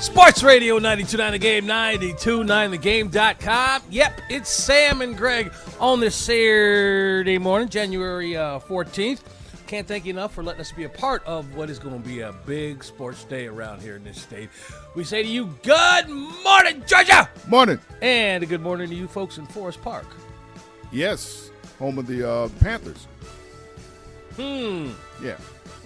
Sports Radio 929 The Game, 929thegame.com. Yep, it's Sam and Greg on this Saturday morning, January uh, 14th. Can't thank you enough for letting us be a part of what is going to be a big sports day around here in this state. We say to you, good morning, Georgia! Morning. And a good morning to you folks in Forest Park. Yes, home of the uh, Panthers. Hmm. Yeah,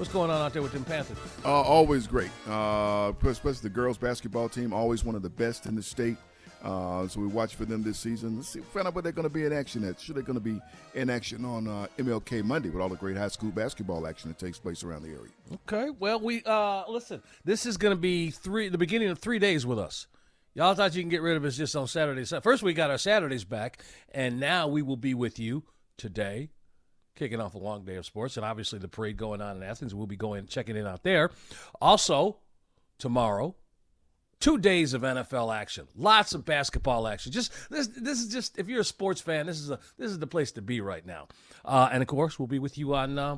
What's going on out there with them Panthers? uh, always great. Uh, especially the girls basketball team, always one of the best in the state. Uh, so we watch for them this season. Let's see, find out what they're going to be in action at. Sure, they're going to be in action on uh, MLK Monday with all the great high school basketball action that takes place around the area. Okay. Well, we uh listen. This is going to be three the beginning of three days with us. Y'all thought you can get rid of us just on Saturdays. First, we got our Saturdays back, and now we will be with you today, kicking off a long day of sports, and obviously the parade going on in Athens. We'll be going checking in out there. Also, tomorrow, two days of NFL action, lots of basketball action. Just this, this is just if you're a sports fan, this is a this is the place to be right now. Uh, and of course, we'll be with you on uh,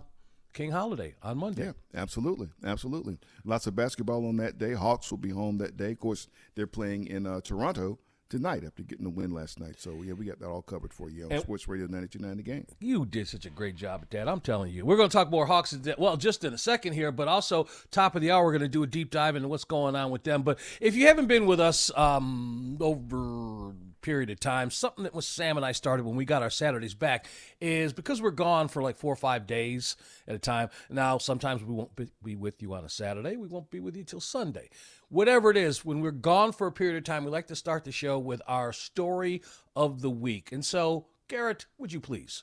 King Holiday on Monday. Yeah, absolutely, absolutely. Lots of basketball on that day. Hawks will be home that day. Of course, they're playing in uh, Toronto tonight after getting the win last night. So yeah, we got that all covered for you on And- Sports Radio 92.9 The Game. You did such a great job at that. I'm telling you. We're going to talk more Hawks, in- well, just in a second here, but also top of the hour, we're going to do a deep dive into what's going on with them. But if you haven't been with us um, over period of time, something that was Sam and I started when we got our Saturdays back is because we're gone for like four or five days at a time. Now, sometimes we won't be- be with you on a Saturday. We won't be with you till Sunday. Whatever it is, when we're gone for a period of time, we like to start the show with our story of the week. And so, Garrett, would you please?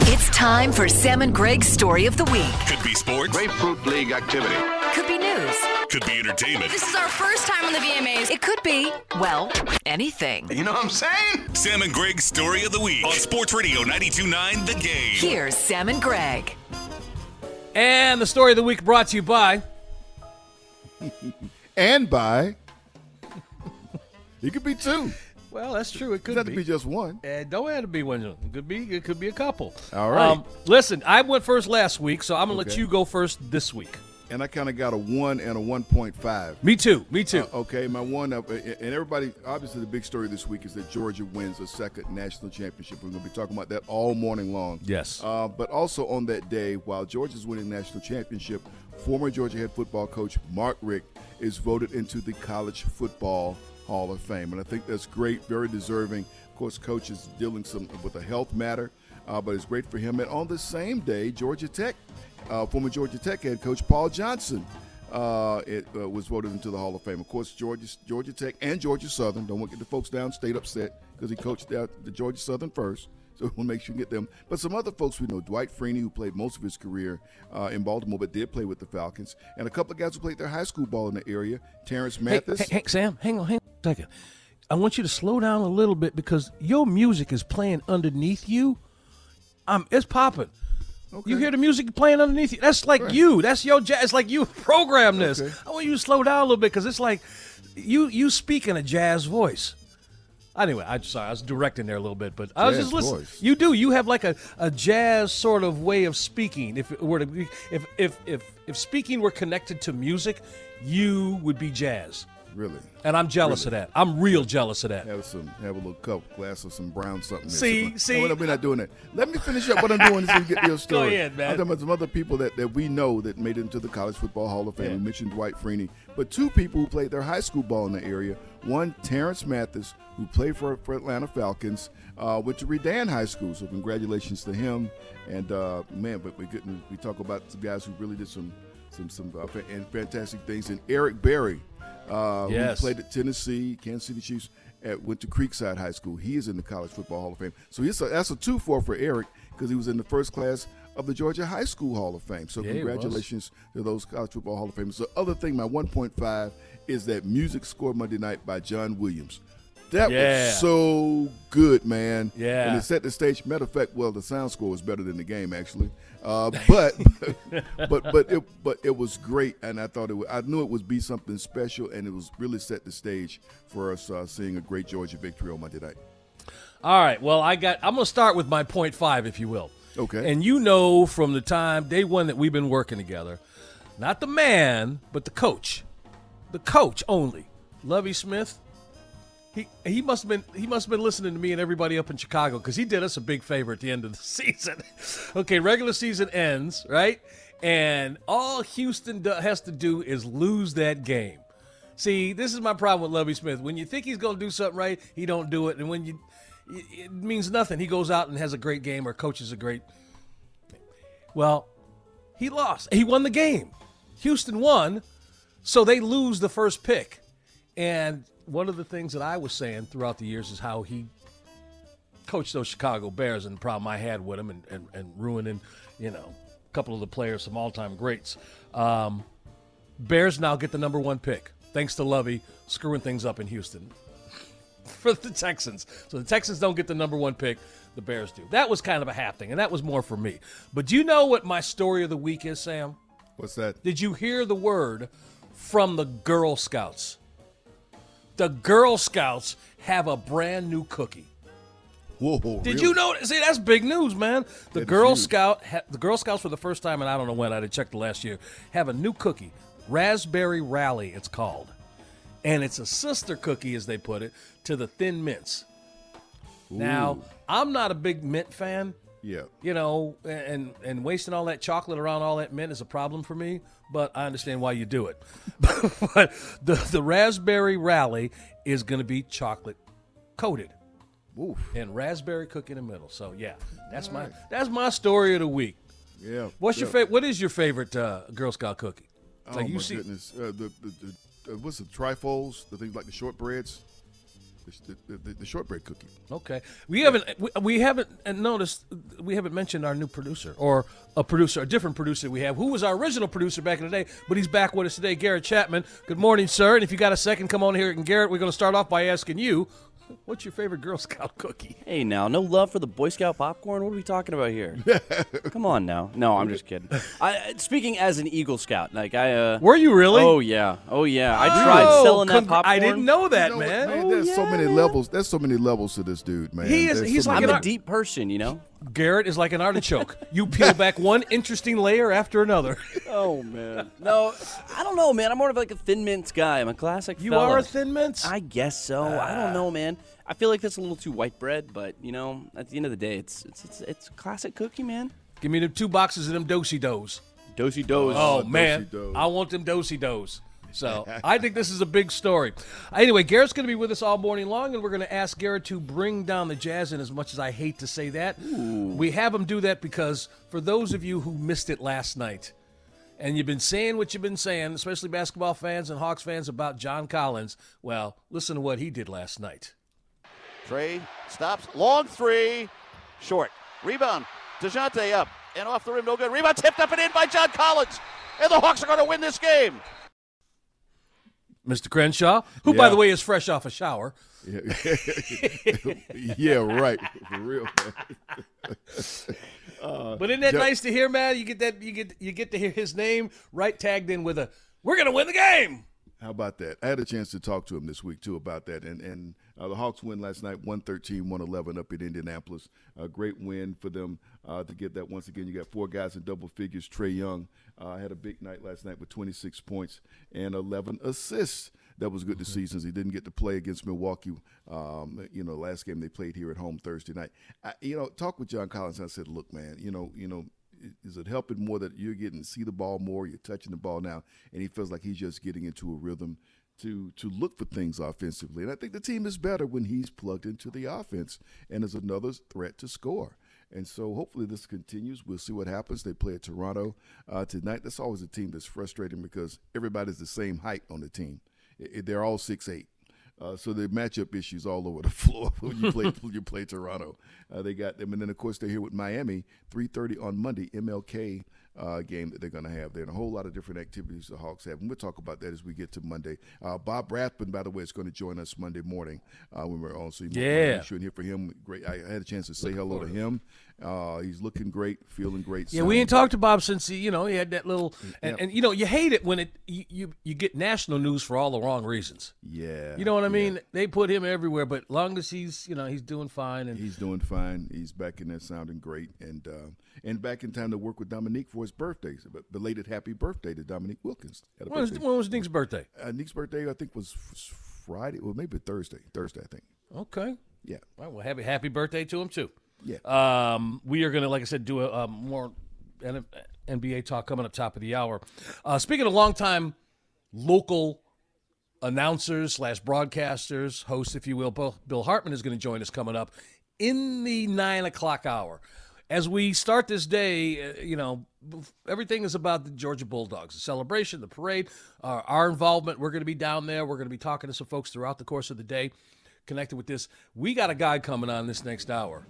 It's time for Sam and Greg's story of the week. Could be sports, Grapefruit League activity. Could be news. could be entertainment. This is our first time on the VMAs. It could be, well, anything. You know what I'm saying? Sam and Greg's story of the week on Sports Radio 929 The Game. Here's Sam and Greg. And the story of the week brought to you by And by, it could be two. Well, that's true. It It could doesn't have be. to be just one. It don't have to be one. It could be. It could be a couple. Um, All right. listen, I went first last week, so I'm gonna let you go first this week. And I kind of got a one and a 1.5. Me too. Me too. Uh, okay, my one up, and everybody, obviously, the big story this week is that Georgia wins a second national championship. We're going to be talking about that all morning long. Yes. Uh, but also on that day, while Georgia's winning national championship, former Georgia head football coach Mark Richt is voted into the College Football Hall of Fame, and I think that's great, very deserving. Of course, coach is dealing some with a health matter, uh, but it's great for him. And on the same day, Georgia Tech, uh, former Georgia Tech head coach Paul Johnson uh, it uh, was voted into the Hall of Fame. Of course, Georgia, Georgia Tech and Georgia Southern. Don't want to get the folks downstate upset because he coached out the Georgia Southern first. So we'll make sure we get them. But some other folks we know, Dwight Freeney, who played most of his career uh, in Baltimore, but did play with the Falcons, and a couple of guys who played their high school ball in the area. Terrence Hey, Mathis. hey, hey, Sam, hang on, hang on a second. I want you to slow down a little bit because your music is playing underneath you. Um, it's popping. You hear the music playing underneath you? That's like you. That's your jazz. It's like you program this. Okay. I want you to slow down a little bit because it's like you you speak in a jazz voice. Anyway, I'm sorry, I was directing there a little bit, but I was Jazz just listening. voice. You do. You have like a, a jazz sort of way of speaking. If it were to be, if if if if speaking were connected to music, you would be jazz. Really? And I'm jealous Really? of that. I'm real jealous of that. Have some, have a little cup, glass of some brown something. See, Some- see? No, we're not doing that. Let me finish up what I'm doing so you get your story. ahead, man. I'm talking about some other people that, that we know that made it into the College Football Hall of Fame. Yeah. We mentioned Dwight Freeney, but two people who played their high school ball in the area. One, Terrence Mathis, who played for, for Atlanta Falcons, uh, went to Redan High School. So congratulations to him. And uh, man, but we couldn't. We talk about some guys who really did some some some uh, and fantastic things. And Eric Berry, uh, Yes. who played at Tennessee, Kansas City Chiefs, at, went to Creekside High School. He is in the College Football Hall of Fame. So he's a, that's a two four for Eric because he was in the first class of the Georgia High School Hall of Fame. So Yeah, congratulations to those College Football Hall of Famers. The other thing, my 1.5 is that music score Monday night by John Williams. That Yeah. was so good, man. Yeah. And it set the stage. Matter of fact, well, the sound score was better than the game actually, uh, but but but it but it was great, and I thought it. Would, I knew it would be something special, and it was really set the stage for us uh, seeing a great Georgia victory on Monday night. All right. Well, I got. I'm going to start with my point five, if you will. Okay. And you know from the time day one that we've been working together, not the man, but the coach, the coach only, Lovie Smith. He he must have been he must have been listening to me and everybody up in Chicago because he did us a big favor at the end of the season. okay, regular season ends right, and all Houston do, has to do is lose that game. See, this is my problem with Lovie Smith. When you think he's going to do something right, he don't do it, and when you it it means nothing. He goes out and has a great game or coaches a great. Well, he lost. He won the game. Houston won, so they lose the first pick. And one of the things that I was saying throughout the years is how he coached those Chicago Bears and the problem I had with him and, and, and ruining, you know, a couple of the players, some all time greats. Um, Bears now get the number one pick, thanks to Lovie screwing things up in Houston for the Texans. So the Texans don't get the number one pick, the Bears do. That was kind of a half thing, and that was more for me. But do you know what my story of the week is, Sam? What's that? Did you hear the word from the Girl Scouts? The Girl Scouts have a brand new cookie. Whoa! Did really? you know? See, that's big news, man. The Girl huge. Scout, ha- the Girl Scouts for the first time, and I don't know when. I did check the last year. Have a new cookie, Raspberry Rally. It's called, and it's a sister cookie, as they put it, to the Thin Mints. Now, I'm not a big mint fan. Yeah. You know, and and wasting all that chocolate around all that mint is a problem for me. But I understand why you do it. but the the Raspberry Rally is going to be chocolate coated Oof. and raspberry cookie in the middle. So yeah, that's my that's my story of the week. Yeah. What's your favorite? What is your favorite uh, Girl Scout cookie? Oh Like you my see- goodness! Uh, the, the, the uh, what's the trifles? The things like the shortbreads, the, the, the, shortbread cookie. Okay, we haven't we, we haven't uh, noticed we haven't mentioned our new producer or a producer, a different producer we have, who was our original producer back in the day, but he's back with us today, Garrett Chapman. Good morning, sir. And if you got a second, come on here. And Garrett, we're going to start off by asking you, what's your favorite Girl Scout cookie? Hey, now, no love for the Boy Scout popcorn? What are we talking about here? Come on now. No, I'm just kidding. I speaking as an Eagle Scout, like I. Uh, Were you really? Oh yeah, oh yeah. I tried Oh, selling that congr- popcorn. I didn't know that, You know what, man. There's so many levels. There's so many levels to this dude, man. He is- There's he's so like I'm many an a deep person, you know. Garrett is like an artichoke. you peel back one interesting layer after another. Oh man. No, I don't know, man. I'm more of like a thin mints guy. I'm a classic. You fella. are a thin mints. I guess so. I don't ah. know, man. I feel like that's a little too white bread, but you know, at the end of the day, it's it's it's, it's classic cookie, man. Give me them two boxes of them dosey dos. Dosey dos. Oh, Oh, man, do-si-dos. I want them dosey dos. So I think this is a big story. Anyway, Garrett's going to be with us all morning long, and we're going to ask Garrett to bring down the jazz. And as much as I hate to say that, we have him do that because for those of you who missed it last night, and you've been saying what you've been saying, especially basketball fans and Hawks fans about John Collins, well, listen to what he did last night. Trae stops. Long three. Short. Rebound. DeJounte up. And off the rim. No good. Rebound tipped up and in by John Collins. And the Hawks are going to win this game. Mr. Crenshaw, who, by the way, is fresh off a shower. Yeah, yeah right. For real, man. But isn't that nice to hear, man? You get that you get you get to hear his name right tagged in with a "We're gonna win the game." How about that? I had a chance to talk to him this week too about that, and and uh, the Hawks win last night, 113-111 up in Indianapolis. A great win for them uh, to get that. Once again, you got four guys in double figures. Trae Young uh, had a big night last night with 26 points and 11 assists. That was good to see since he didn't get to play against Milwaukee. Um, you know, last game they played here at home Thursday night. I, you know, talk with John Collins. And I said, look, man, you know, you know, is it helping more that you're getting to see the ball more, you're touching the ball now, and he feels like he's just getting into a rhythm to to look for things offensively. And I think the team is better when he's plugged into the offense and is another threat to score. And so hopefully this continues. We'll see what happens. They play at Toronto uh, tonight. That's always a team that's frustrating because everybody's the same height on the team. It, they're all six eight. Uh, so the matchup issues all over the floor when you play when you play Toronto. Uh, they got them, and then of course they're here with Miami, three thirty on Monday, MLK uh, game that they're going to have there, and a whole lot of different activities the Hawks have. And we'll talk about that as we get to Monday. Uh, Bob Rathbun, by the way, is going to join us Monday morning uh, when we're on. So you yeah, sure hear for him. Great. I had a chance to say Looking hello to him. Uh, he's looking great, feeling great. Yeah, we ain't talked to Bob since he, you know he had that little, and, and you know you hate it when it you, you, you get national news for all the wrong reasons. Yeah, you know what I mean. Yeah. They put him everywhere, but long as he's you know he's doing fine and he's doing fine. He's back in there sounding great, and uh, and back in time to work with Dominique for his birthday. So, belated happy birthday to Dominique Wilkins. When was, when was, Nick's birthday? Uh, Nick's birthday I think was Friday, well maybe Thursday. Thursday I think. Okay. Yeah. Well, happy happy birthday to him too. Yeah. Um, we are going to, like I said, do a, a more NBA talk coming up top of the hour. Uh, speaking of longtime local announcers slash broadcasters, hosts, if you will, Bill, Hartman is going to join us coming up in the nine o'clock hour. As we start this day, uh, you know, everything is about the Georgia Bulldogs, the celebration, the parade, our involvement. We're going to be down there. We're going to be talking to some folks throughout the course of the day connected with this. We got a guy coming on this next hour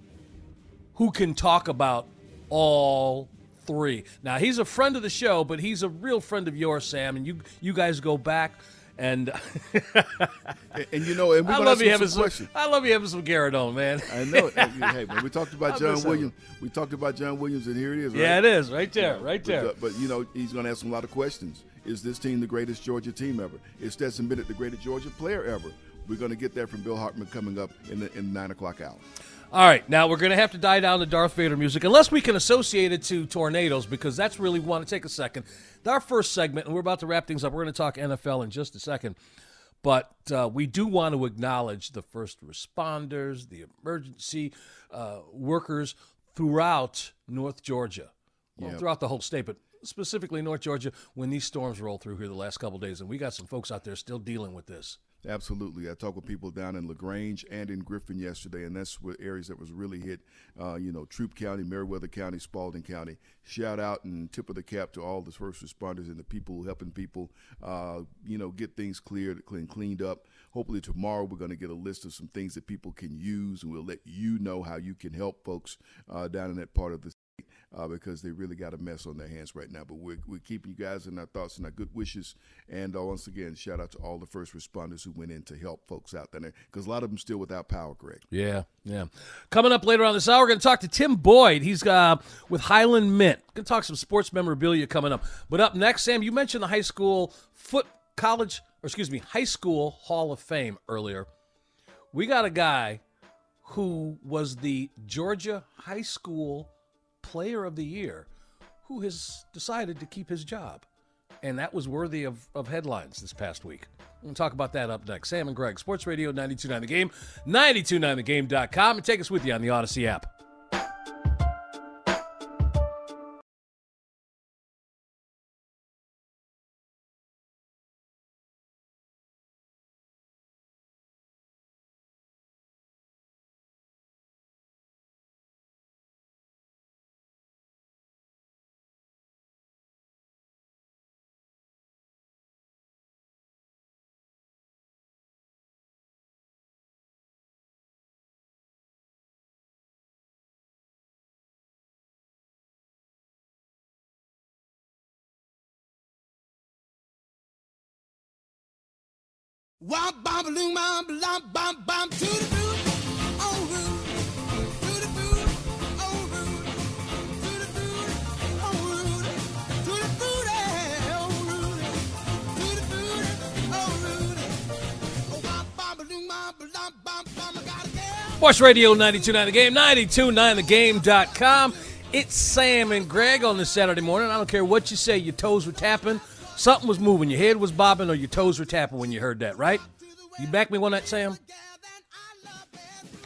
who can talk about all three. Now he's a friend of the show, but he's a real friend of yours, Sam, and you you guys go back. And, and, and you know, and I love you having some, some I love you having some Garrett man. I know. hey, man, we talked about John Williams. We talked about John Williams, and here it is. Right? Yeah, it is right there, right there. But, but you know, he's going to ask a lot of questions. Is this team the greatest Georgia team ever? Is Stetson Bennett the greatest Georgia player ever? We're going to get that from Bill Hartman coming up in the in the nine o'clock hour. All right, now we're going to have to die down the Darth Vader music, unless we can associate it to tornadoes, because that's really want to take a second. Our first segment, and we're about to wrap things up. We're going to talk NFL in just a second, but uh, we do want to acknowledge the first responders, the emergency uh, workers throughout North Georgia, well, yep. throughout the whole state, but specifically North Georgia when these storms rolled through here the last couple days, and we got some folks out there still dealing with this. Absolutely. I talked with people down in LaGrange and in Griffin yesterday, and that's where areas that was really hit. Uh, you know, Troup County, Meriwether County, Spalding County. Shout out and tip of the cap to all the first responders and the people helping people, uh, you know, get things cleared, clean, cleaned up. Hopefully tomorrow we're going to get a list of some things that people can use, and we'll let you know how you can help folks uh, down in that part of the uh, because they really got a mess on their hands right now. But we're, we're keeping you guys in our thoughts and our good wishes. And uh, once again, shout out to all the first responders who went in to help folks out there because a lot of them still without power, Greg. Yeah, yeah. Coming up later on this hour, we're going to talk to Tim Boyd. He's uh, with Highland Mint. Going to talk some sports memorabilia coming up. But up next, Sam, you mentioned the high school foot college, or excuse me, high school Hall of Fame earlier. We got a guy who was the Georgia High School player of the year who has decided to keep his job. And that was worthy of, of headlines this past week. We'll talk about that up next. Sam and Greg, Sports Radio 929 The Game, 929thegame.com, and take us with you on the Audacy app. Girl. Sports Radio 929 The Game, 929thegame.com. It's Sam and Greg on this Saturday morning. I don't care what you say, your toes were tapping Something was moving. Your head was bobbing or your toes were tapping when you heard that, right? You back me on that, Sam?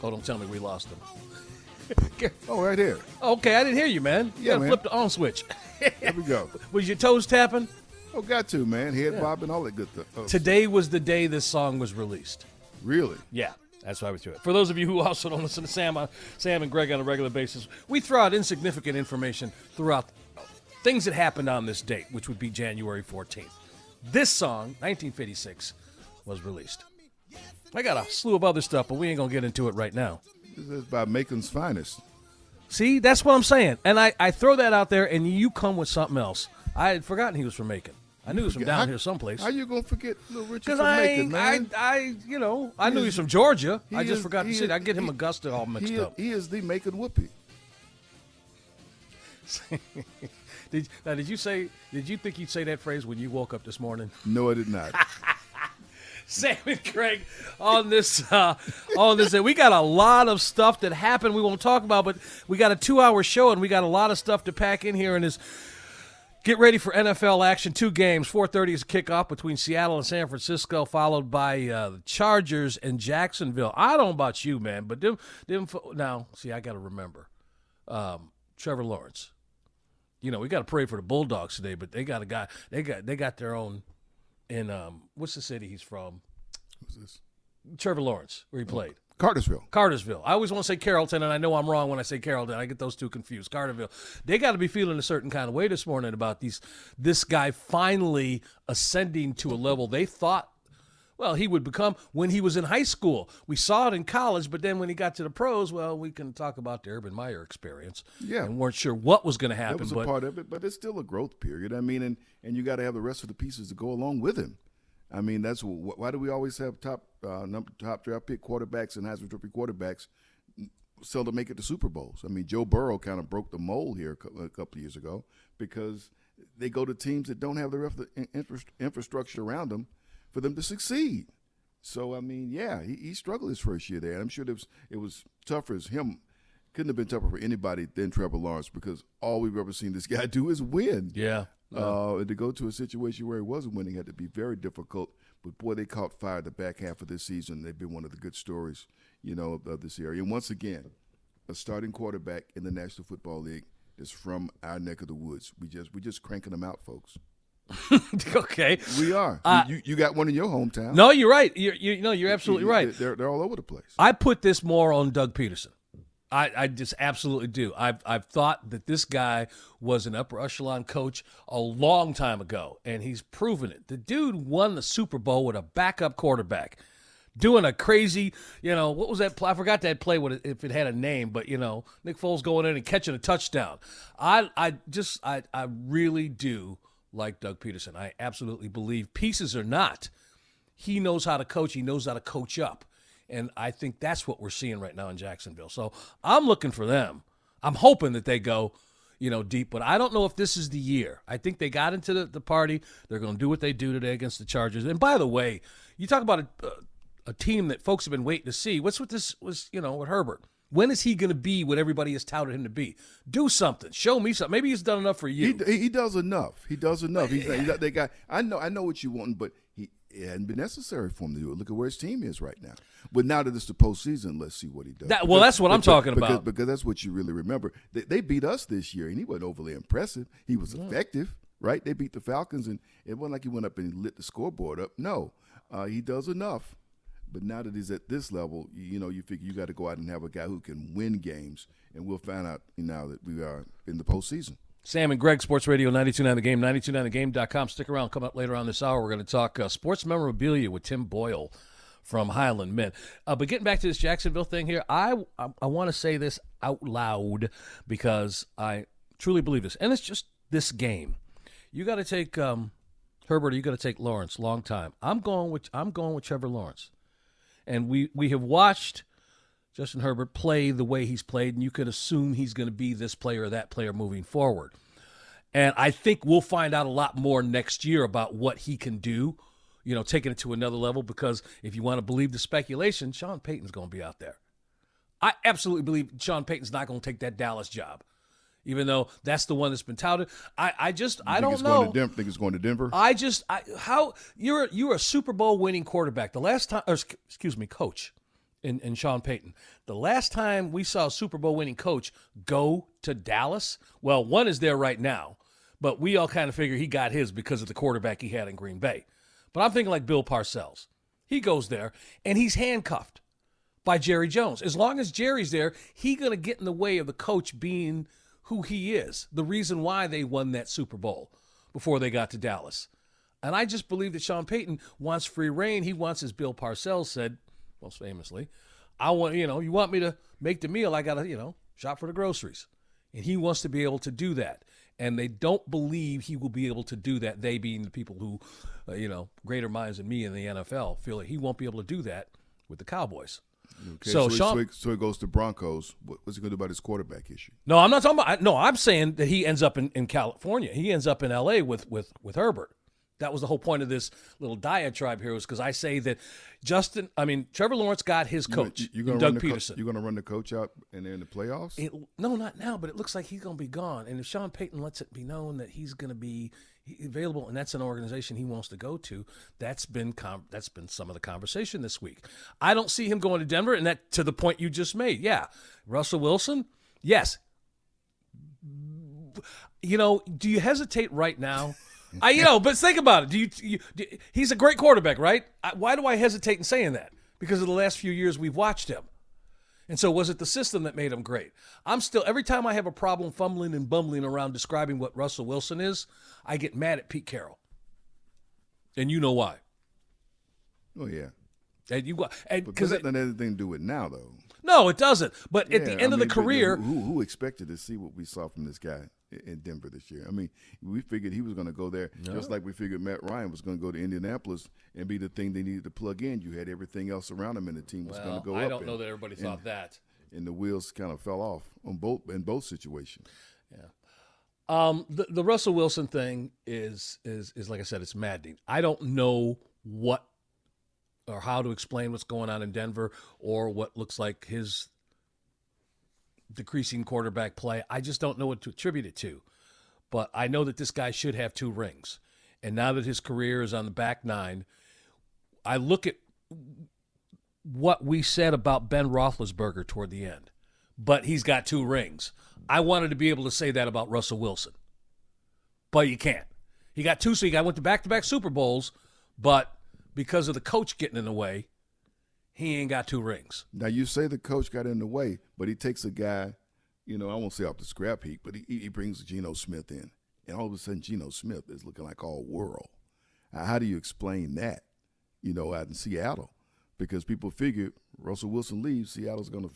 Oh, don't tell me we lost him. oh, right here. Okay, I didn't hear you, man. You yeah, gotta flip the on switch. there we go. Was your toes tapping? Oh, got to man, head yeah. bob and all that good stuff. Oh. Today was the day this song was released. Really? Yeah. That's why we threw it. For those of you who also don't listen to Sam, uh, Sam and Greg on a regular basis, we throw out insignificant information throughout things that happened on this date, which would be January 14th. This song, 1956, was released. I got a slew of other stuff, but we ain't gonna get into it right now. This is by Macon's finest. See, that's what I'm saying, and I, I throw that out there, and you come with something else. I had forgotten he was from Macon. I knew he was from down how, here someplace. How you gonna forget Little Richard from I, Macon, man? I, I, you know, I he knew is, he was from Georgia. I just is, forgot to say. I get him he, Augusta all mixed he up. He is the Macon Whoopi. did now? Did you say? Did you think you'd say that phrase when you woke up this morning? No, I did not. Sam and Greg on this uh, on this. We got a lot of stuff that happened. We won't talk about, but we got a two-hour show and we got a lot of stuff to pack in here And this Get ready for NFL action. Two games. 4:30 is a kickoff between Seattle and San Francisco, followed by uh, the Chargers and Jacksonville. I don't know about you, man, but them, them now. See, I got to remember um, Trevor Lawrence. You know, we got to pray for the Bulldogs today, but they got a guy. They got they got their own in um, what's the city he's from? Who's this? Trevor Lawrence, where he oh, played. Cartersville. Cartersville. I always want to say Carrollton, and I know I'm wrong when I say Carrollton. I get those two confused. Cartersville. They got to be feeling a certain kind of way this morning about these this guy finally ascending to a level they thought well, he would become when he was in high school. We saw it in college, but then when he got to the pros, well, we can talk about the Urban Meyer experience. Yeah, and weren't sure what was going to happen. That was a but, part of it, but it's still a growth period. I mean, and and you got to have the rest of the pieces to go along with him. I mean, that's why do we always have top uh, number, top draft pick quarterbacks and Heisman Trophy quarterbacks seldom make it to Super Bowls? I mean, Joe Burrow kind of broke the mold here a couple of years ago because they go to teams that don't have the rest of the infrastructure around them for them to succeed. So I mean, yeah, he, he struggled his first year there. I'm sure it was it was tougher as him. Couldn't have been tougher for anybody than Trevor Lawrence because all we've ever seen this guy do is win. Yeah, uh, to go to a situation where he wasn't winning had to be very difficult. But boy, they caught fire the back half of this season. They've been one of the good stories, you know, of, of this area. And once again, a starting quarterback in the National Football League is from our neck of the woods. We just we just cranking them out, folks. okay, we are. Uh, you, you, got one in your hometown. No, you're right. You're, you no, you're absolutely right. They're, they're all over the place. I put this more on Doug Pederson. I, I just absolutely do. I've, I've thought that this guy was an upper echelon coach a long time ago, and he's proven it. The dude won the Super Bowl with a backup quarterback, doing a crazy, you know, what was that play? I forgot that play what if it had a name, but you know, Nick Foles going in and catching a touchdown. I I just I I really do like Doug Pederson. I absolutely believe pieces or not, he knows how to coach. He knows how to coach up. And I think that's what we're seeing right now in Jacksonville. So I'm looking for them. I'm hoping that they go, you know, deep, but I don't know if this is the year. I think they got into the, the party. They're going to do what they do today against the Chargers. And by the way, you talk about a, a team that folks have been waiting to see. What's with this was, you know, with Herbert? When is he going to be what everybody has touted him to be? Do something. Show me something. Maybe he's done enough for you. He, he does enough. He does enough. He's, he's they got. I know. I know what you want, but he it hadn't been necessary for him to do it. Look at where his team is right now. But now that it's the postseason, let's see what he does. That, well, that's what I'm talking because, about. Because that's what you really remember. They, they, beat us this year, and he wasn't overly impressive. He was yeah. effective, right? They beat the Falcons, and it wasn't like he went up and lit the scoreboard up. No, uh, he does enough. But now that he's at this level, you, you know, you figure you got to go out and have a guy who can win games, and we'll find out now that we are in the postseason. Sam and Greg, Sports Radio 929 The Game, 929thegame.com. Stick around. Come up later on this hour. We're going to talk uh, sports memorabilia with Tim Boyle from Highland Mint. Uh, but getting back to this Jacksonville thing here, I, I, I want to say this out loud because I truly believe this. And it's just this game. You got to take um, Herbert, or you got to take Lawrence. Long time. I'm going with I'm going with Trevor Lawrence. And we, we have watched Justin Herbert play the way he's played, and you can assume he's going to be this player or that player moving forward. And I think we'll find out a lot more next year about what he can do, you know, taking it to another level. Because if you want to believe the speculation, Sean Payton's going to be out there. I absolutely believe Sean Payton's not going to take that Dallas job, even though that's the one that's been touted. I, I just, you I don't know. Going Denver, think it's going to Denver? I just, I, how you're you're a Super Bowl winning quarterback. The last time, or, excuse me, coach in, in Sean Payton. The last time we saw a Super Bowl winning coach go to Dallas, well, one is there right now, But we all kind of figure he got his because of the quarterback he had in Green Bay. But I'm thinking like Bill Parcells. He goes there and he's handcuffed by Jerry Jones. As long as Jerry's there, he going to get in the way of the coach being who he is. The reason why they won that Super Bowl before they got to Dallas. And I just believe that Sean Payton wants free reign. He wants, as Bill Parcells said, most famously, I want, you know, you want me to make the meal, I got to, you know, shop for the groceries. And he wants to be able to do that. And they don't believe he will be able to do that. They being the people who, uh, you know, greater minds than me in the NFL feel that he won't be able to do that with the Cowboys. Okay, so, so, Sean, so, he goes to Broncos. What, what's he going to do about his quarterback issue? no, I'm not talking about. No, I'm saying that he ends up in, in California. He ends up in L.A. with with with Herbert. That was the whole point of this little diatribe here, was because I say that Justin, I mean Trevor Lawrence got his coach, you, you gonna Doug Pederson. Co- you're going to run the coach out and in the playoffs. It, no, not now, but it looks like he's going to be gone. And if Sean Payton lets it be known that he's going to be available, and that's an organization he wants to go to, that's been com- that's been some of the conversation this week. I don't see him going to Denver, and that to the point you just made. Yeah, Russell Wilson, yes. You know, do you hesitate right now? I, you know, but think about it. Do you? you do, he's a great quarterback, right? I, why do I hesitate in saying that? Because of the last few years we've watched him. And so, was it the system that made him great? I'm still, every time I have a problem fumbling and bumbling around describing what Russell Wilson is, I get mad at Pete Carroll. And you know why. Oh yeah, And you but because that doesn't have anything to do with now though. no, it doesn't. But at the end I of the career, who, who expected to see what we saw from this guy in Denver this year? I mean, we figured he was going to go there, just like we figured Matt Ryan was going to go to Indianapolis and be the thing they needed to plug in. You had everything else around him, and the team was going to go I don't and- know that everybody and- thought that. and the wheels kind of fell off on both in both situations. Um, the, the Russell Wilson thing is is is like I said, it's maddening. I don't know what or how to explain what's going on in Denver or what looks like his decreasing quarterback play. I just don't know what to attribute it to. But I know that this guy should have two rings. And now that his career is on the back nine, I look at what we said about Ben Roethlisberger toward the end. But he's got two rings. I wanted to be able to say that about Russell Wilson, but you can't. He got two, so he got went to back-to-back Super Bowls, but because of the coach getting in the way, he ain't got two rings. Now you say the coach got in the way, but he takes a guy, you know, I won't say off the scrap heap, but he, he brings Geno Smith in, and all of a sudden Geno Smith is looking like all world. How do you explain that, you know, out in Seattle? Because people figure Russell Wilson leaves, Seattle's going to,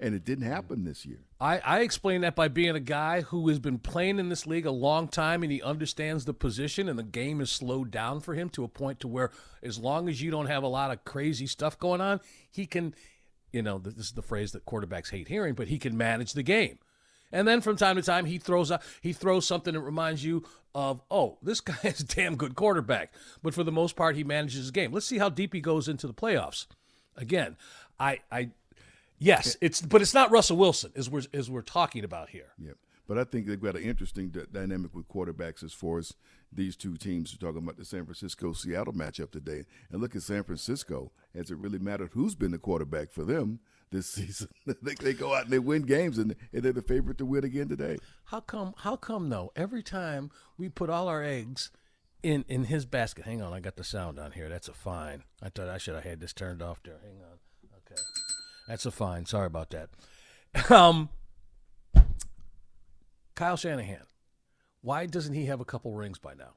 and it didn't mm-hmm. happen this year. I, I explain that by being a guy who has been playing in this league a long time and he understands the position and the game is slowed down for him to a point to where as long as you don't have a lot of crazy stuff going on, he can, you know, this is the phrase that quarterbacks hate hearing, but he can manage the game. And then from time to time he throws a, he throws something that reminds you of, oh, this guy is a damn good quarterback. But for the most part, he manages the game. Let's see how deep he goes into the playoffs. Again, I I yes, it's but it's not Russell Wilson as we're as we're talking about here. Yep. But I think they've got an interesting d- dynamic with quarterbacks as far as these two teams are talking about the San Francisco Seattle matchup today. And look at San Francisco. Has it really mattered who's been the quarterback for them this season? they, they go out and they win games, and, and they're the favorite to win again today. How come how come though? Every time we put all our eggs in in his basket. Hang on, I got the sound on here. That's a fine. I thought I should have had this turned off there. Hang on. Okay. That's a fine. Sorry about that. Um Kyle Shanahan. Why doesn't he have a couple rings by now?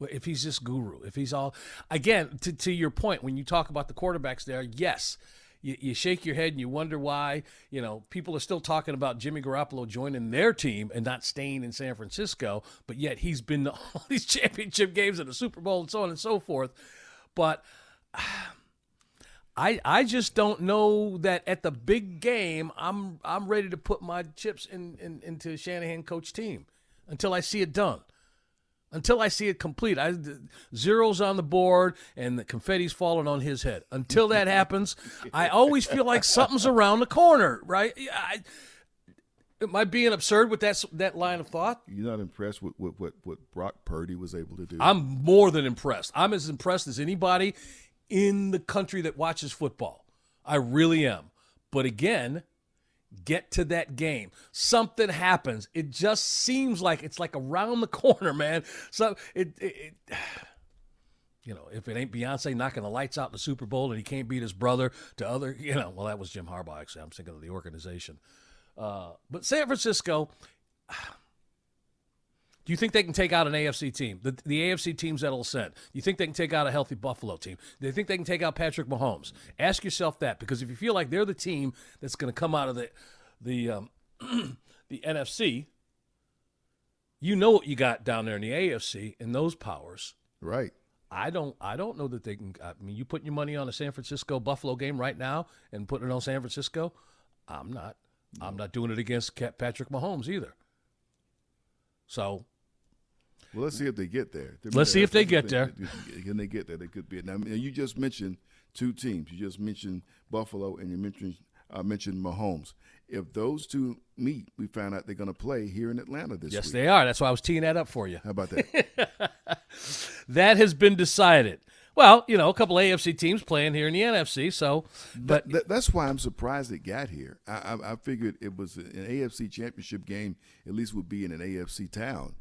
If he's this guru, if he's all again to to your point when you talk about the quarterbacks there, yes, you, you shake your head and you wonder why you know people are still talking about Jimmy Garoppolo joining their team and not staying in San Francisco, but yet he's been to all these championship games and the Super Bowl and so on and so forth. But I I just don't know that at the big game I'm I'm ready to put my chips in, in into Shanahan coach team until I see it done. Until I see it complete, I zeros on the board and the confetti's falling on his head. Until that happens, I always feel like something's around the corner, right? I, am I being absurd with that that line of thought? You're not impressed with, with what, what Brock Purdy was able to do? I'm more than impressed. I'm as impressed as anybody in the country that watches football. I really am. But again, get to that game. Something happens. It just seems like it's like around the corner, man. So it, it, it you know, if it ain't Beyonce knocking the lights out in the Super Bowl and he can't beat his brother to other, you know, well, that was Jim Harbaugh. Actually, I'm thinking of the organization. Uh, but San Francisco, do you think they can take out an AFC team? The, the AFC teams that'll ascend. Do you think they can take out a healthy Buffalo team? Do you think they can take out Patrick Mahomes? Ask yourself that because if you feel like they're the team that's going to come out of the the um, the NFC, you know what you got down there in the AFC and those powers. Right. I don't. I don't know that they can. I mean, you putting your money on a San Francisco Buffalo game right now and putting it on San Francisco. I'm not. No. I'm not doing it against Patrick Mahomes either. So well, let's see if they get there. Let's see if they get there. Can they get there? They could be. Now, you just mentioned two teams. You just mentioned Buffalo, and you mentioned uh, mentioned Mahomes. If those two meet, we found out they're going to play here in Atlanta this yes, week. Yes, they are. That's why I was teeing that up for you. How about that? that has been decided. Well, you know, a couple AFC teams playing here in the NFC, so but that, that, that's why I'm surprised it got here. I, I, I figured it was an AFC championship game. At least would be in an AFC town.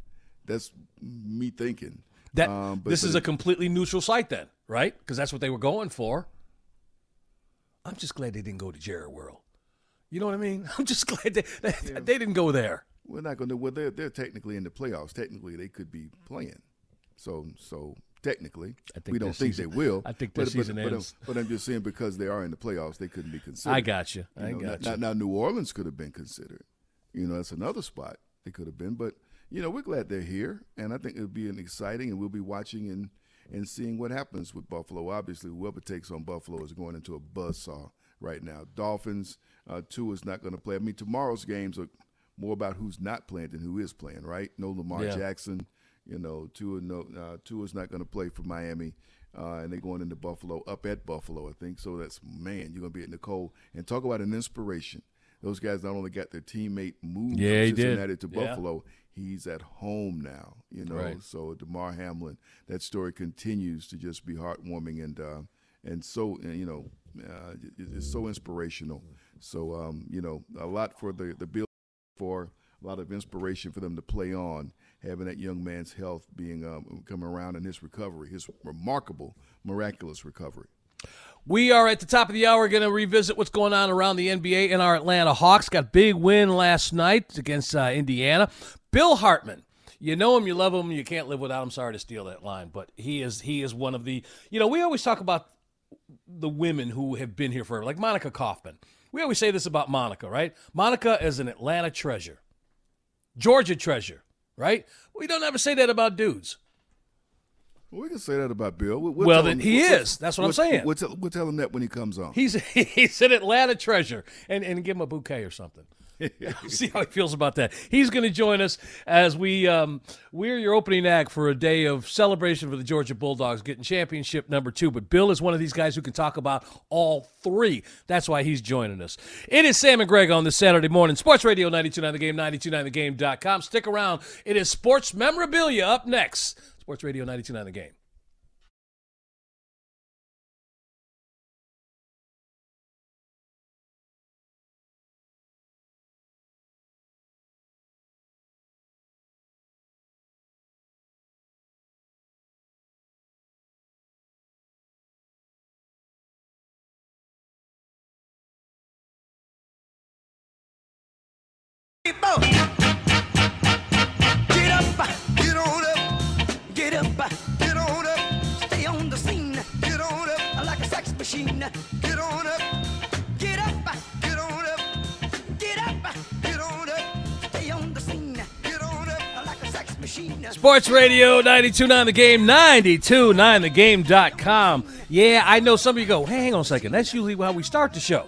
That's me thinking. That um, but, this but is it, a completely neutral site then, right? Because that's what they were going for. I'm just glad they didn't go to Jerry World. You know what I mean? I'm just glad they they, yeah. they didn't go there. We're not going to. Well, they're they're technically in the playoffs. Technically, they could be playing. So so technically, we don't think season, they will. I think this but, season but, ends. But, but, I'm just saying because they are in the playoffs, they couldn't be considered. I got you. I know, got now, you. Now, New Orleans could have been considered. You know, that's another spot they could have been. But you know, we're glad they're here, and I think it'll be an exciting, and we'll be watching and and seeing what happens with Buffalo. Obviously, whoever takes on Buffalo is going into a buzzsaw right now. Dolphins, uh, two is not going to play. I mean, tomorrow's games are more about who's not playing than who is playing, right? No Lamar yeah. Jackson, you know, Tua, no, uh, Tua's not going to play for Miami. Uh, and they're going into Buffalo, up at Buffalo, I think. So that's, man, you're going to be at Nicole. And talk about an inspiration. Those guys not only got their teammate moved yeah, from Cincinnati did. to Buffalo, he's at home now. You know, right. so Damar Hamlin, that story continues to just be heartwarming and uh, and so you know, uh, it's so inspirational. So um, you know, a lot for the the bill for a lot of inspiration for them to play on. Having that young man's health being um, coming around in his recovery, his remarkable, miraculous recovery. We are at the top of the hour going to revisit what's going on around the NBA and our Atlanta Hawks. Got big win last night against uh, Indiana. Bill Hartman. You know him, you love him, you can't live without him. Sorry to steal that line, but he is he is one of the you know, we always talk about the women who have been here forever, like Monica Kaufman. We always say this about Monica, right? Monica is an Atlanta treasure. Georgia treasure, right? We don't ever say that about dudes. Well, we can say that about Bill. We'll well, then him, he we'll, is. That's what I'm saying. We'll, tell, we'll tell him that when he comes on. He's he's an Atlanta treasure, and and give him a bouquet or something. See how he feels about that. He's going to join us as we um, we're your opening act for a day of celebration for the Georgia Bulldogs getting championship number two. But Bill is one of these guys who can talk about all three. That's why he's joining us. It is Sam and Greg on this Saturday morning. Sports Radio 929 The Game, 929TheGame.com. Stick around. It is sports memorabilia up next. Sports Radio 929 The Game. Sports Radio 92.9 The Game, 92.9thegame.com. Yeah, I know some of you go, hey, hang on a second. That's usually how we start the show.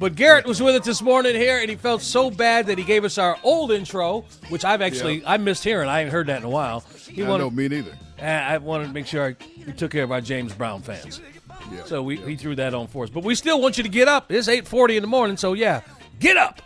But Garrett was with us this morning here, and he felt so bad that he gave us our old intro, which I've actually I missed hearing. I ain't heard that in a while. He I wanted, know me neither. I wanted to make sure I, we took care of our James Brown fans. So we, yeah. he threw that on for us. But we still want you to get up. It's 8:40 in the morning, so yeah, get up.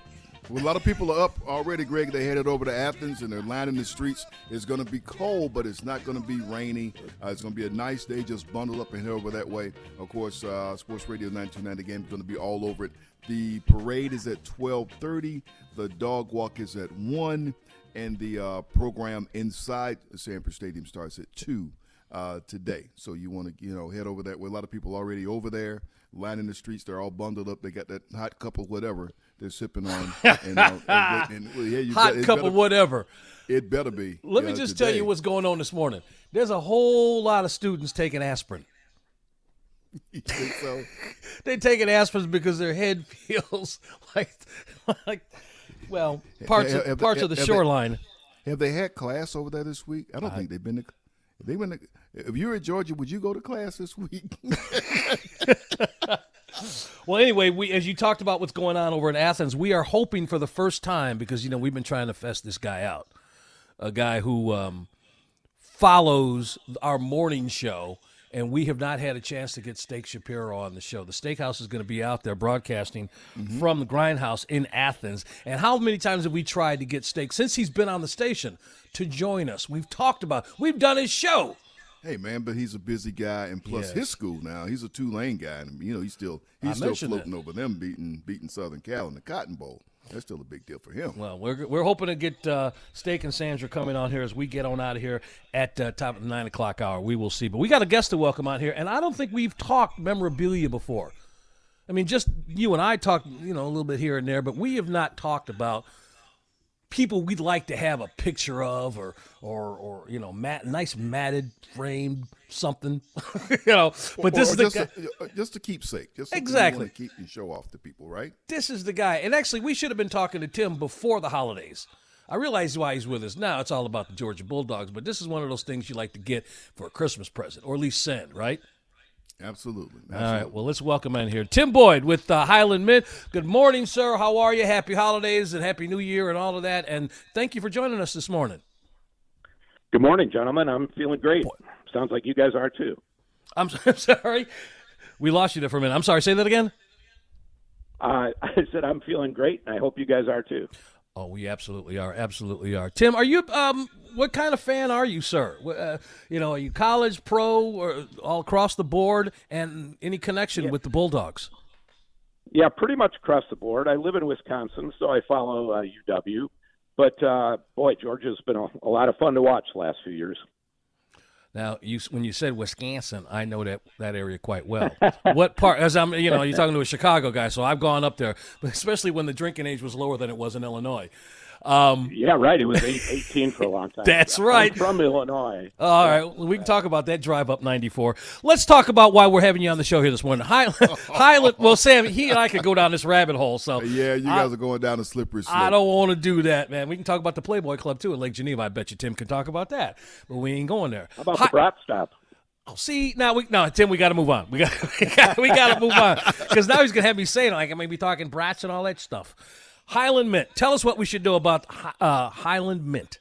Well, a lot of people are up already, Greg. They headed over to Athens and they're lining the streets. It's going to be cold, but it's not going to be rainy. Uh, it's going to be a nice day. Just bundle up and head over that way. Of course, uh, Sports Radio 929, the game is going to be all over it. The parade is at 1230. The dog walk is at 1. And the uh, program inside the Sanford Stadium starts at 2 uh, today. So you want to, you know, head over that way. A lot of people already over there lining the streets. They're all bundled up. They got that hot cup of whatever they're sipping on. and, uh, and, and, well, yeah, you Hot cup better- of whatever. It better be. Let me yeah, just tell you what's going on this morning. There's a whole lot of students taking aspirin. So? They taking aspirin because their head feels like, like, well, parts Have- of, have- parts of the have they- shoreline. Have they had class over there this week? I don't think they've been. To, if they went. To, if you were in Georgia, would you go to class this week? Well, anyway, we as you talked about what's going on over in Athens, we are hoping for the first time because you know we've been trying to fess this guy out, a guy who um, follows our morning show, and we have not had a chance to get Steak Shapiro on the show. The Steakhouse is going to be out there broadcasting mm-hmm. from the Grindhouse in Athens. And how many times have we tried to get Steak since he's been on the station to join us? We've talked about, we've done his show. hey man, but he's a busy guy, and plus his school now. He's a Tulane guy, and you know he's still I he's still mentioned floating over them, beating beating Southern Cal in the Cotton Bowl. That's still a big deal for him. Well, we're, we're hoping to get uh, Steak and Sandra coming on here as we get on out of here at uh, top of the nine o'clock hour. We will see. But we got a guest to welcome out here, and I don't think we've talked memorabilia before. I mean, just you and I talked, you know, a little bit here and there, but we have not talked about people we'd like to have a picture of, or or or you know, mat, nice matted framed something, you know. But this Or is the just guy. a, uh, just a keepsake, just Exactly. You to keep and show off to people, right? this is the guy. And actually, we should have been talking to Tim before the holidays. I realize why he's with us now. It's all about the Georgia Bulldogs, but this is one of those things you like to get for a Christmas present, or at least send, right? Absolutely. All right. Well, let's welcome in here Tim Boyd with uh, Highland Mint. Good morning, sir. How are you? Happy holidays and happy New Year and all of that. And thank you for joining us this morning. Good morning, gentlemen. I'm feeling great. Sounds like you guys are too. I'm, I'm sorry. We lost you there for a minute. I'm sorry. Say that again. Uh, I said I'm feeling great, and I hope you guys are too. Oh, we absolutely are. Absolutely are. Tim, are you? Um, what kind of fan are you, sir? Uh, you know, are you college, pro, or all across the board? And any connection with the Bulldogs? Yeah, pretty much across the board. I live in Wisconsin, so I follow uh, UW. But uh, boy, Georgia's been a, a lot of fun to watch the last few years. Now, you when you said Wisconsin, I know that that area quite well. what part? As I'm, you know, you're talking to a Chicago guy, so I've gone up there, but especially when the drinking age was lower than it was in Illinois. Um, Yeah, right. It was 18 for a long time. That's I'm right. from Illinois. All right, well, we can talk about that drive up 94. Let's talk about why we're having you on the show here this morning. Highland, Highland well, Sam, he and I could go down this rabbit hole. So Yeah, you I- guys are going down a slippery slope. I don't want to do that, man. We can talk about the Playboy Club too at Lake Geneva. I bet you Tim can talk about that, but we ain't going there. How about Hi- the brat stop? Oh, see, now we no Tim, we got to move on. We got we got we got to move on because now he's gonna have me saying like I may be talking brats and all that stuff. Highland Mint, tell us what we should know about uh, Highland Mint.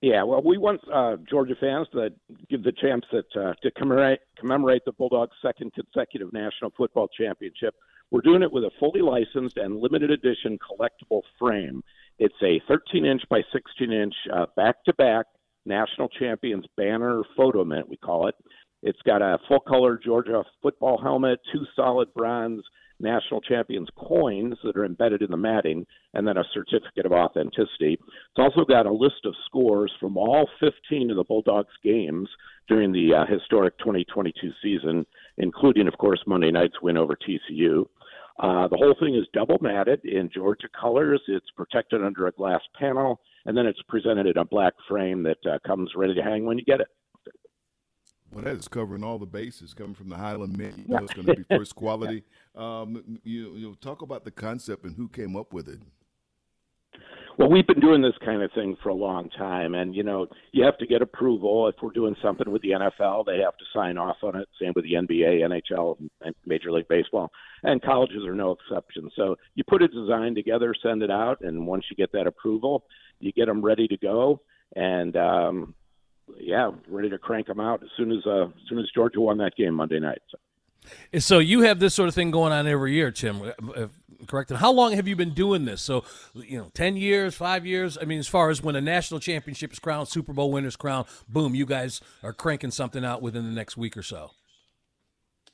Yeah, well, we want uh, Georgia fans to give the champs that uh, to commemorate commemorate the Bulldogs' second consecutive national football championship. We're doing it with a fully licensed and limited edition collectible frame. It's a 13 inch by 16 inch back to back national champions banner photo mint, we call it. It's got a full color Georgia football helmet, two solid bronze national champions coins that are embedded in the matting, and then a certificate of authenticity. It's also got a list of scores from all 15 of the Bulldogs games during the uh, historic 2022 season, including, of course, Monday night's win over TCU. Uh, the whole thing is double matted in Georgia colors. It's protected under a glass panel, and then it's presented in a black frame that uh, comes ready to hang when you get it. Well, that is covering all the bases coming from the Highland Mint. You know, it's going to be first quality. Um, you, you know, talk about the concept and who came up with it. Well, we've been doing this kind of thing for a long time, and you know, you have to get approval. If we're doing something with the NFL, they have to sign off on it. Same with the NBA, NHL, and Major League Baseball, and colleges are no exception. So you put a design together, send it out, and once you get that approval, you get them ready to go, and um, yeah, ready to crank them out as soon as uh, as soon as Georgia won that game Monday night. So. So you have this sort of thing going on every year, Tim. Uh, correct? And how long have you been doing this? So, you know, 10 years, five years? I mean, as far as when a national championship is crowned, Super Bowl winners crowned, boom, you guys are cranking something out within the next week or so.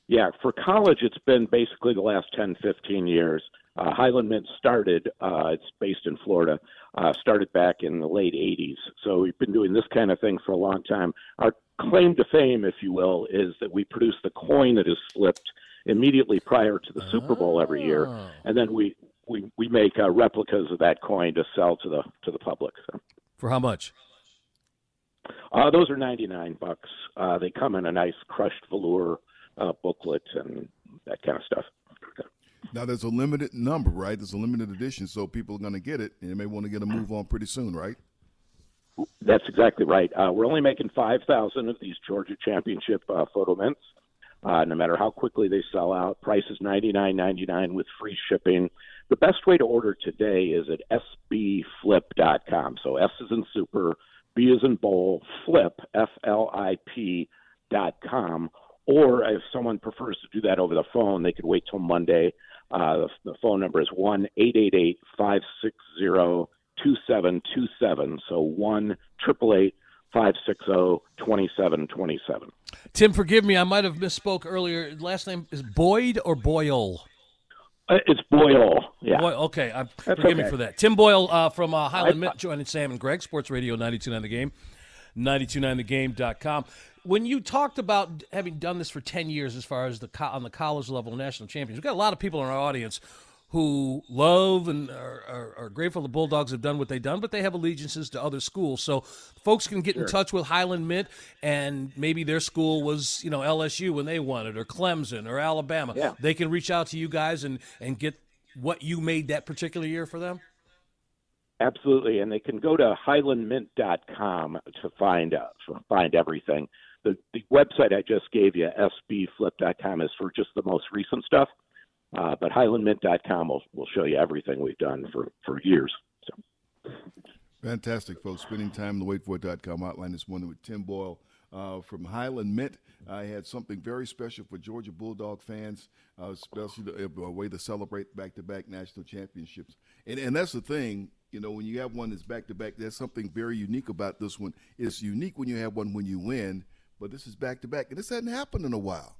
Yeah, for college, it's been basically the last 10, 15 years. Uh, Highland Mint started, uh, it's based in Florida, uh, started back in the late 80s. So we've been doing this kind of thing for a long time. Our claim to fame, if you will, is that we produce the coin that is flipped immediately prior to the oh. Super Bowl every year, oh. and then we we we make uh, replicas of that coin to sell to the to the public. So. For how much? Uh, those are ninety nine bucks. Uh, they come in a nice crushed velour uh, booklet and that kind of stuff. Now there's a limited number, right? There's a limited edition, so people are going to get it, and they may want to get a move on pretty soon, right? That's exactly right. Uh, we're only making 5,000 of these Georgia Championship uh, photo mints. Uh, no matter how quickly they sell out, price is $99.99 with free shipping. The best way to order today is at sbflip.com. So S is in super, B is in bowl, flip, F L I P dot com. Or if someone prefers to do that over the phone, they could wait till Monday. Uh, the, the phone number is one eight eight eight five six zero 2727. So 1 560 2727. Tim, forgive me. I might have misspoke earlier. Last name is Boyd or Boyle? Uh, it's Boyle. Yeah. Boyle, okay. Uh, forgive okay. me for that. Tim Boyle uh, from uh, Highland Mint joining Sam and Greg, Sports Radio 929 The Game, 929thegame.com. When you talked about having done this for 10 years as far as the co- on the college level national champions, we've got a lot of people in our audience who love and are, are, are, grateful the Bulldogs have done what they've done, but they have allegiances to other schools. So folks can get sure. in touch with Highland Mint, and maybe their school was, you know, LSU when they won it, or Clemson, or Alabama. Yeah. They can reach out to you guys and, and get what you made that particular year for them? Absolutely, and they can go to highlandmint.com to find uh, to find everything. The, the website I just gave you, sbflip.com, is for just the most recent stuff. Uh, but HighlandMint.com will, will show you everything we've done for, for years. So. Fantastic, folks. Spending time on the waitfor.com hotline this morning with Tim Boyle uh, from Highland Mint. I had something very special for Georgia Bulldog fans, uh, especially the, a way to celebrate back to back national championships. And, and that's the thing, you know, when you have one that's back to back, there's something very unique about this one. It's unique when you have one when you win, but this is back to back. And this hasn't happened in a while.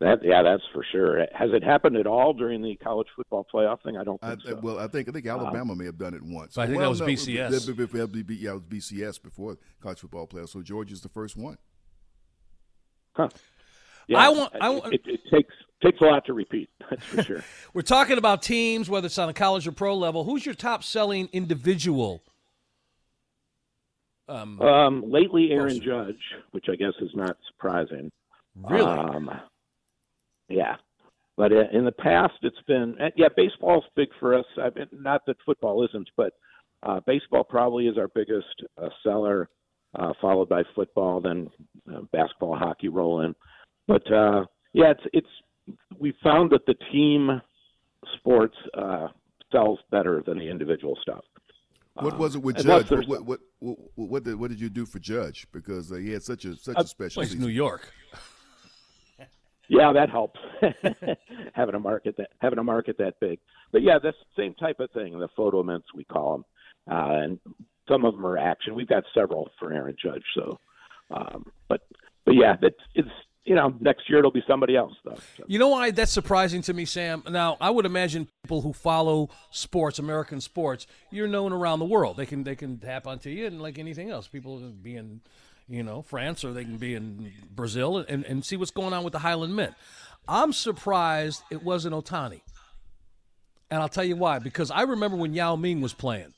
That yeah, that's for sure. Has it happened at all during the college football playoff thing? I don't think I, so. Well, I think I think Alabama um, may have done it once. I think well, that was no, BCS. yeah, it was BCS before college football playoff. So Georgia's the first one. Huh. Yeah, I want. I want. It, it, it takes takes a lot to repeat. That's for sure. We're talking about teams, whether it's on a college or pro level. Who's your top selling individual? Um, um, lately, Aaron Judge, which I guess is not surprising. Really? Um, yeah. But in the past, it's been yeah. Baseball's big for us. I mean, not that football isn't, but uh, baseball probably is our biggest uh, seller, uh, followed by football, then uh, basketball, hockey roll in. But uh, yeah, it's it's we found that the team sports uh, sells better than the individual stuff. What was it with Judge? What what, what what, what, did, what did you do for Judge? Because uh, he had such a such a special. Like New York. Yeah, that helps having a market that having a market that big. But yeah, this same type of thing. The photo mints we call them, uh, and some of them are action. We've got several for Aaron Judge. So, um, but but yeah, that's it's you know next year it'll be somebody else though. So. You know why that's surprising to me, Sam? Now I would imagine people who follow sports, American sports, you're known around the world. They can they can tap onto you and like anything else, people being you know, France, or they can be in Brazil and, and see what's going on with the Highland Mint. I'm surprised it wasn't Ohtani. And I'll tell you why. Because I remember when Yao Ming was playing,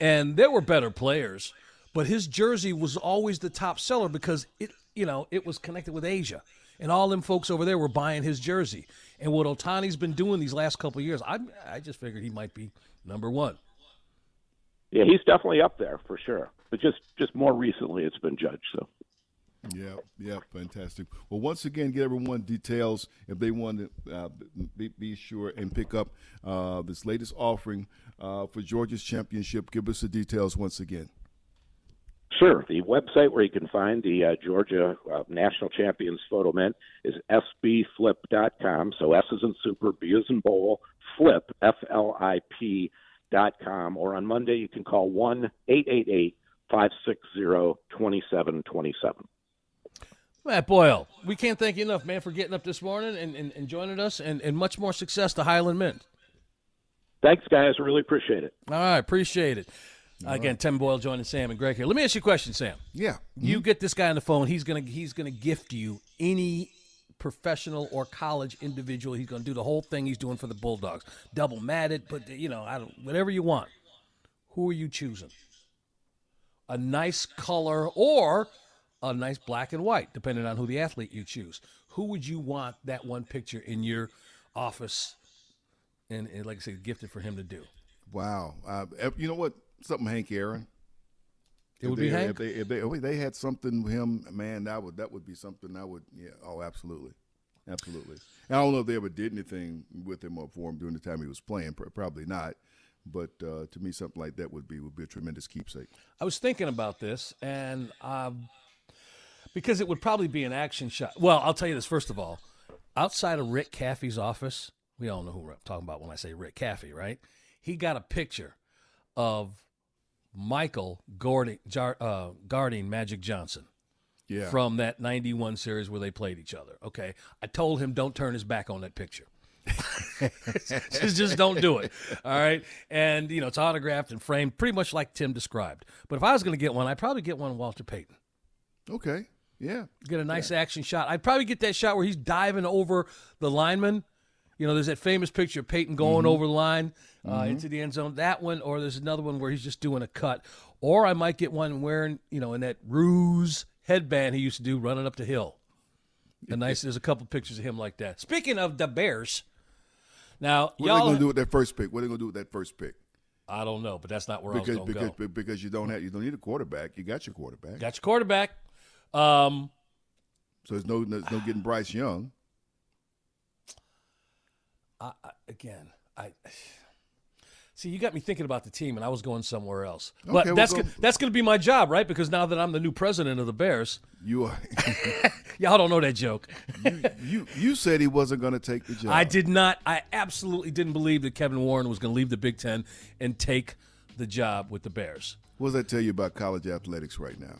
and there were better players, but his jersey was always the top seller because it, you know, it was connected with Asia. And all them folks over there were buying his jersey. And what Ohtani's been doing these last couple years, I, I just figured he might be number one. Yeah, he's definitely up there for sure but just just more recently it's been judged. So. Yeah, yeah, fantastic. Well, once again, get everyone details if they want to uh, be, be, sure and pick up uh, this latest offering uh, for Georgia's championship. Give us the details once again. Sure. The website where you can find the uh, Georgia uh, National Champions photo mint is sbflip.com. So S is in super, B is in bowl, flip, F L I P dot com. Or on Monday, you can call 1 888 560 2727. Matt Boyle, we can't thank you enough, man, for getting up this morning and, and, and joining us, and, and much more success to Highland Mint. Thanks, guys. Really appreciate it. All right, appreciate it. Again, Tim Boyle joining Sam and Greg here. Let me ask you a question, Sam. Yeah. You get this guy on the phone. He's gonna he's gonna gift you any professional or college individual. He's gonna do the whole thing he's doing for the Bulldogs, double matted, but you know, I don't whatever you want. Who are you choosing? A nice color or a nice black and white, depending on who the athlete you choose. Who would you want that one picture in your office, and, and like I said, gifted for him to do? Wow. Uh, you know what? Something Hank Aaron. It If would they, be Hank. If they, if they if they had something with him, man, that would that would be something I would yeah. Oh, absolutely, absolutely. And I don't know if they ever did anything with him or for him during the time he was playing. Probably not. But uh, to me, something like that would be would be a tremendous keepsake. I was thinking about this, and um, because it would probably be an action shot. Well, I'll tell you this first of all. Outside of Rick Caffey's office, we all know who I'm talking about when I say Rick Caffey, right? He got a picture of Michael jar, uh, guarding Magic Johnson Yeah. from that 91 series where they played each other. Okay. I told him don't turn his back on that picture. just, just don't do it. All right. And, you know, it's autographed and framed pretty much like Tim described. But if I was going to get one, I'd probably get one of Walter Payton. Okay. Yeah. Get a nice action shot. I'd probably get that shot where he's diving over the lineman. You know, there's that famous picture of Payton going over the line uh, into the end zone. That one, or there's another one where he's just doing a cut. Or I might get one wearing, you know, in that ruse headband he used to do running up the hill. A nice. There's a couple pictures of him like that. Speaking of the Bears, now What are they going to do with that first pick? What are they going to do with that first pick? I don't know, but that's not where Because I was going to go. because you don't have you don't need a quarterback. You got your quarterback. Got your quarterback. Um, So there's no there's no getting Bryce Young. I, I, again, I see you got me thinking about the team, and I was going somewhere else. But Okay, we'll that's go- go- that's going to be my job, right? Because now that I'm the new president of the Bears, You are y'all don't know that joke. you you said he wasn't going to take the job. I did not. I absolutely didn't believe that Kevin Warren was going to leave the Big Ten and take the job with the Bears. What does that tell you about college athletics right now?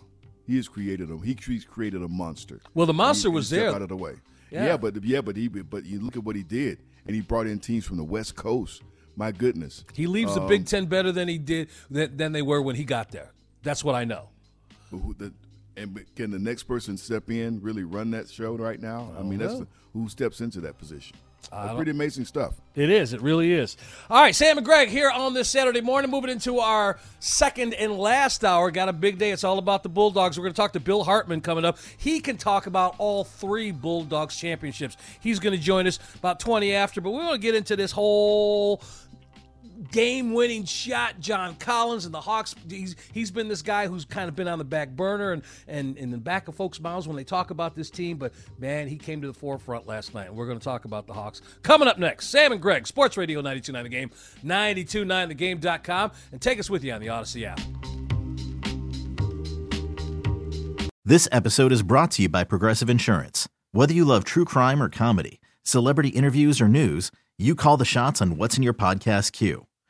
He has created a he he's created a monster. Well, the monster He- was there. out of the way. Yeah. Yeah. but yeah, but he but you look at what he did, and he brought in teams from the West Coast. My goodness, He leaves the Um, Big Ten better than he did than, than they were when he got there. That's what I know. Who- the- and can the next person step in really run that show right now? I mean, that's the, who steps into that position. I pretty amazing stuff. It is. It really is. All right, Sam and Greg here on this Saturday morning, moving into our second and last hour. Got a big day. It's all about the Bulldogs. We're going to talk to Bill Hartman coming up. He can talk about all three Bulldogs championships. He's going to join us about 20 after, but we want to get into this whole game winning shot John Collins and the Hawks he's he's been this guy who's kind of been on the back burner and and in the back of folks' mouths when they talk about this team but man he came to the forefront last night and we're going to talk about the Hawks coming up next Sam and Greg Sports Radio 929 the game 929thegame.com and take us with you on the Audacy app This episode is brought to you by Progressive Insurance. Whether you love true crime or comedy, celebrity interviews or news, you call the shots on what's in your podcast queue.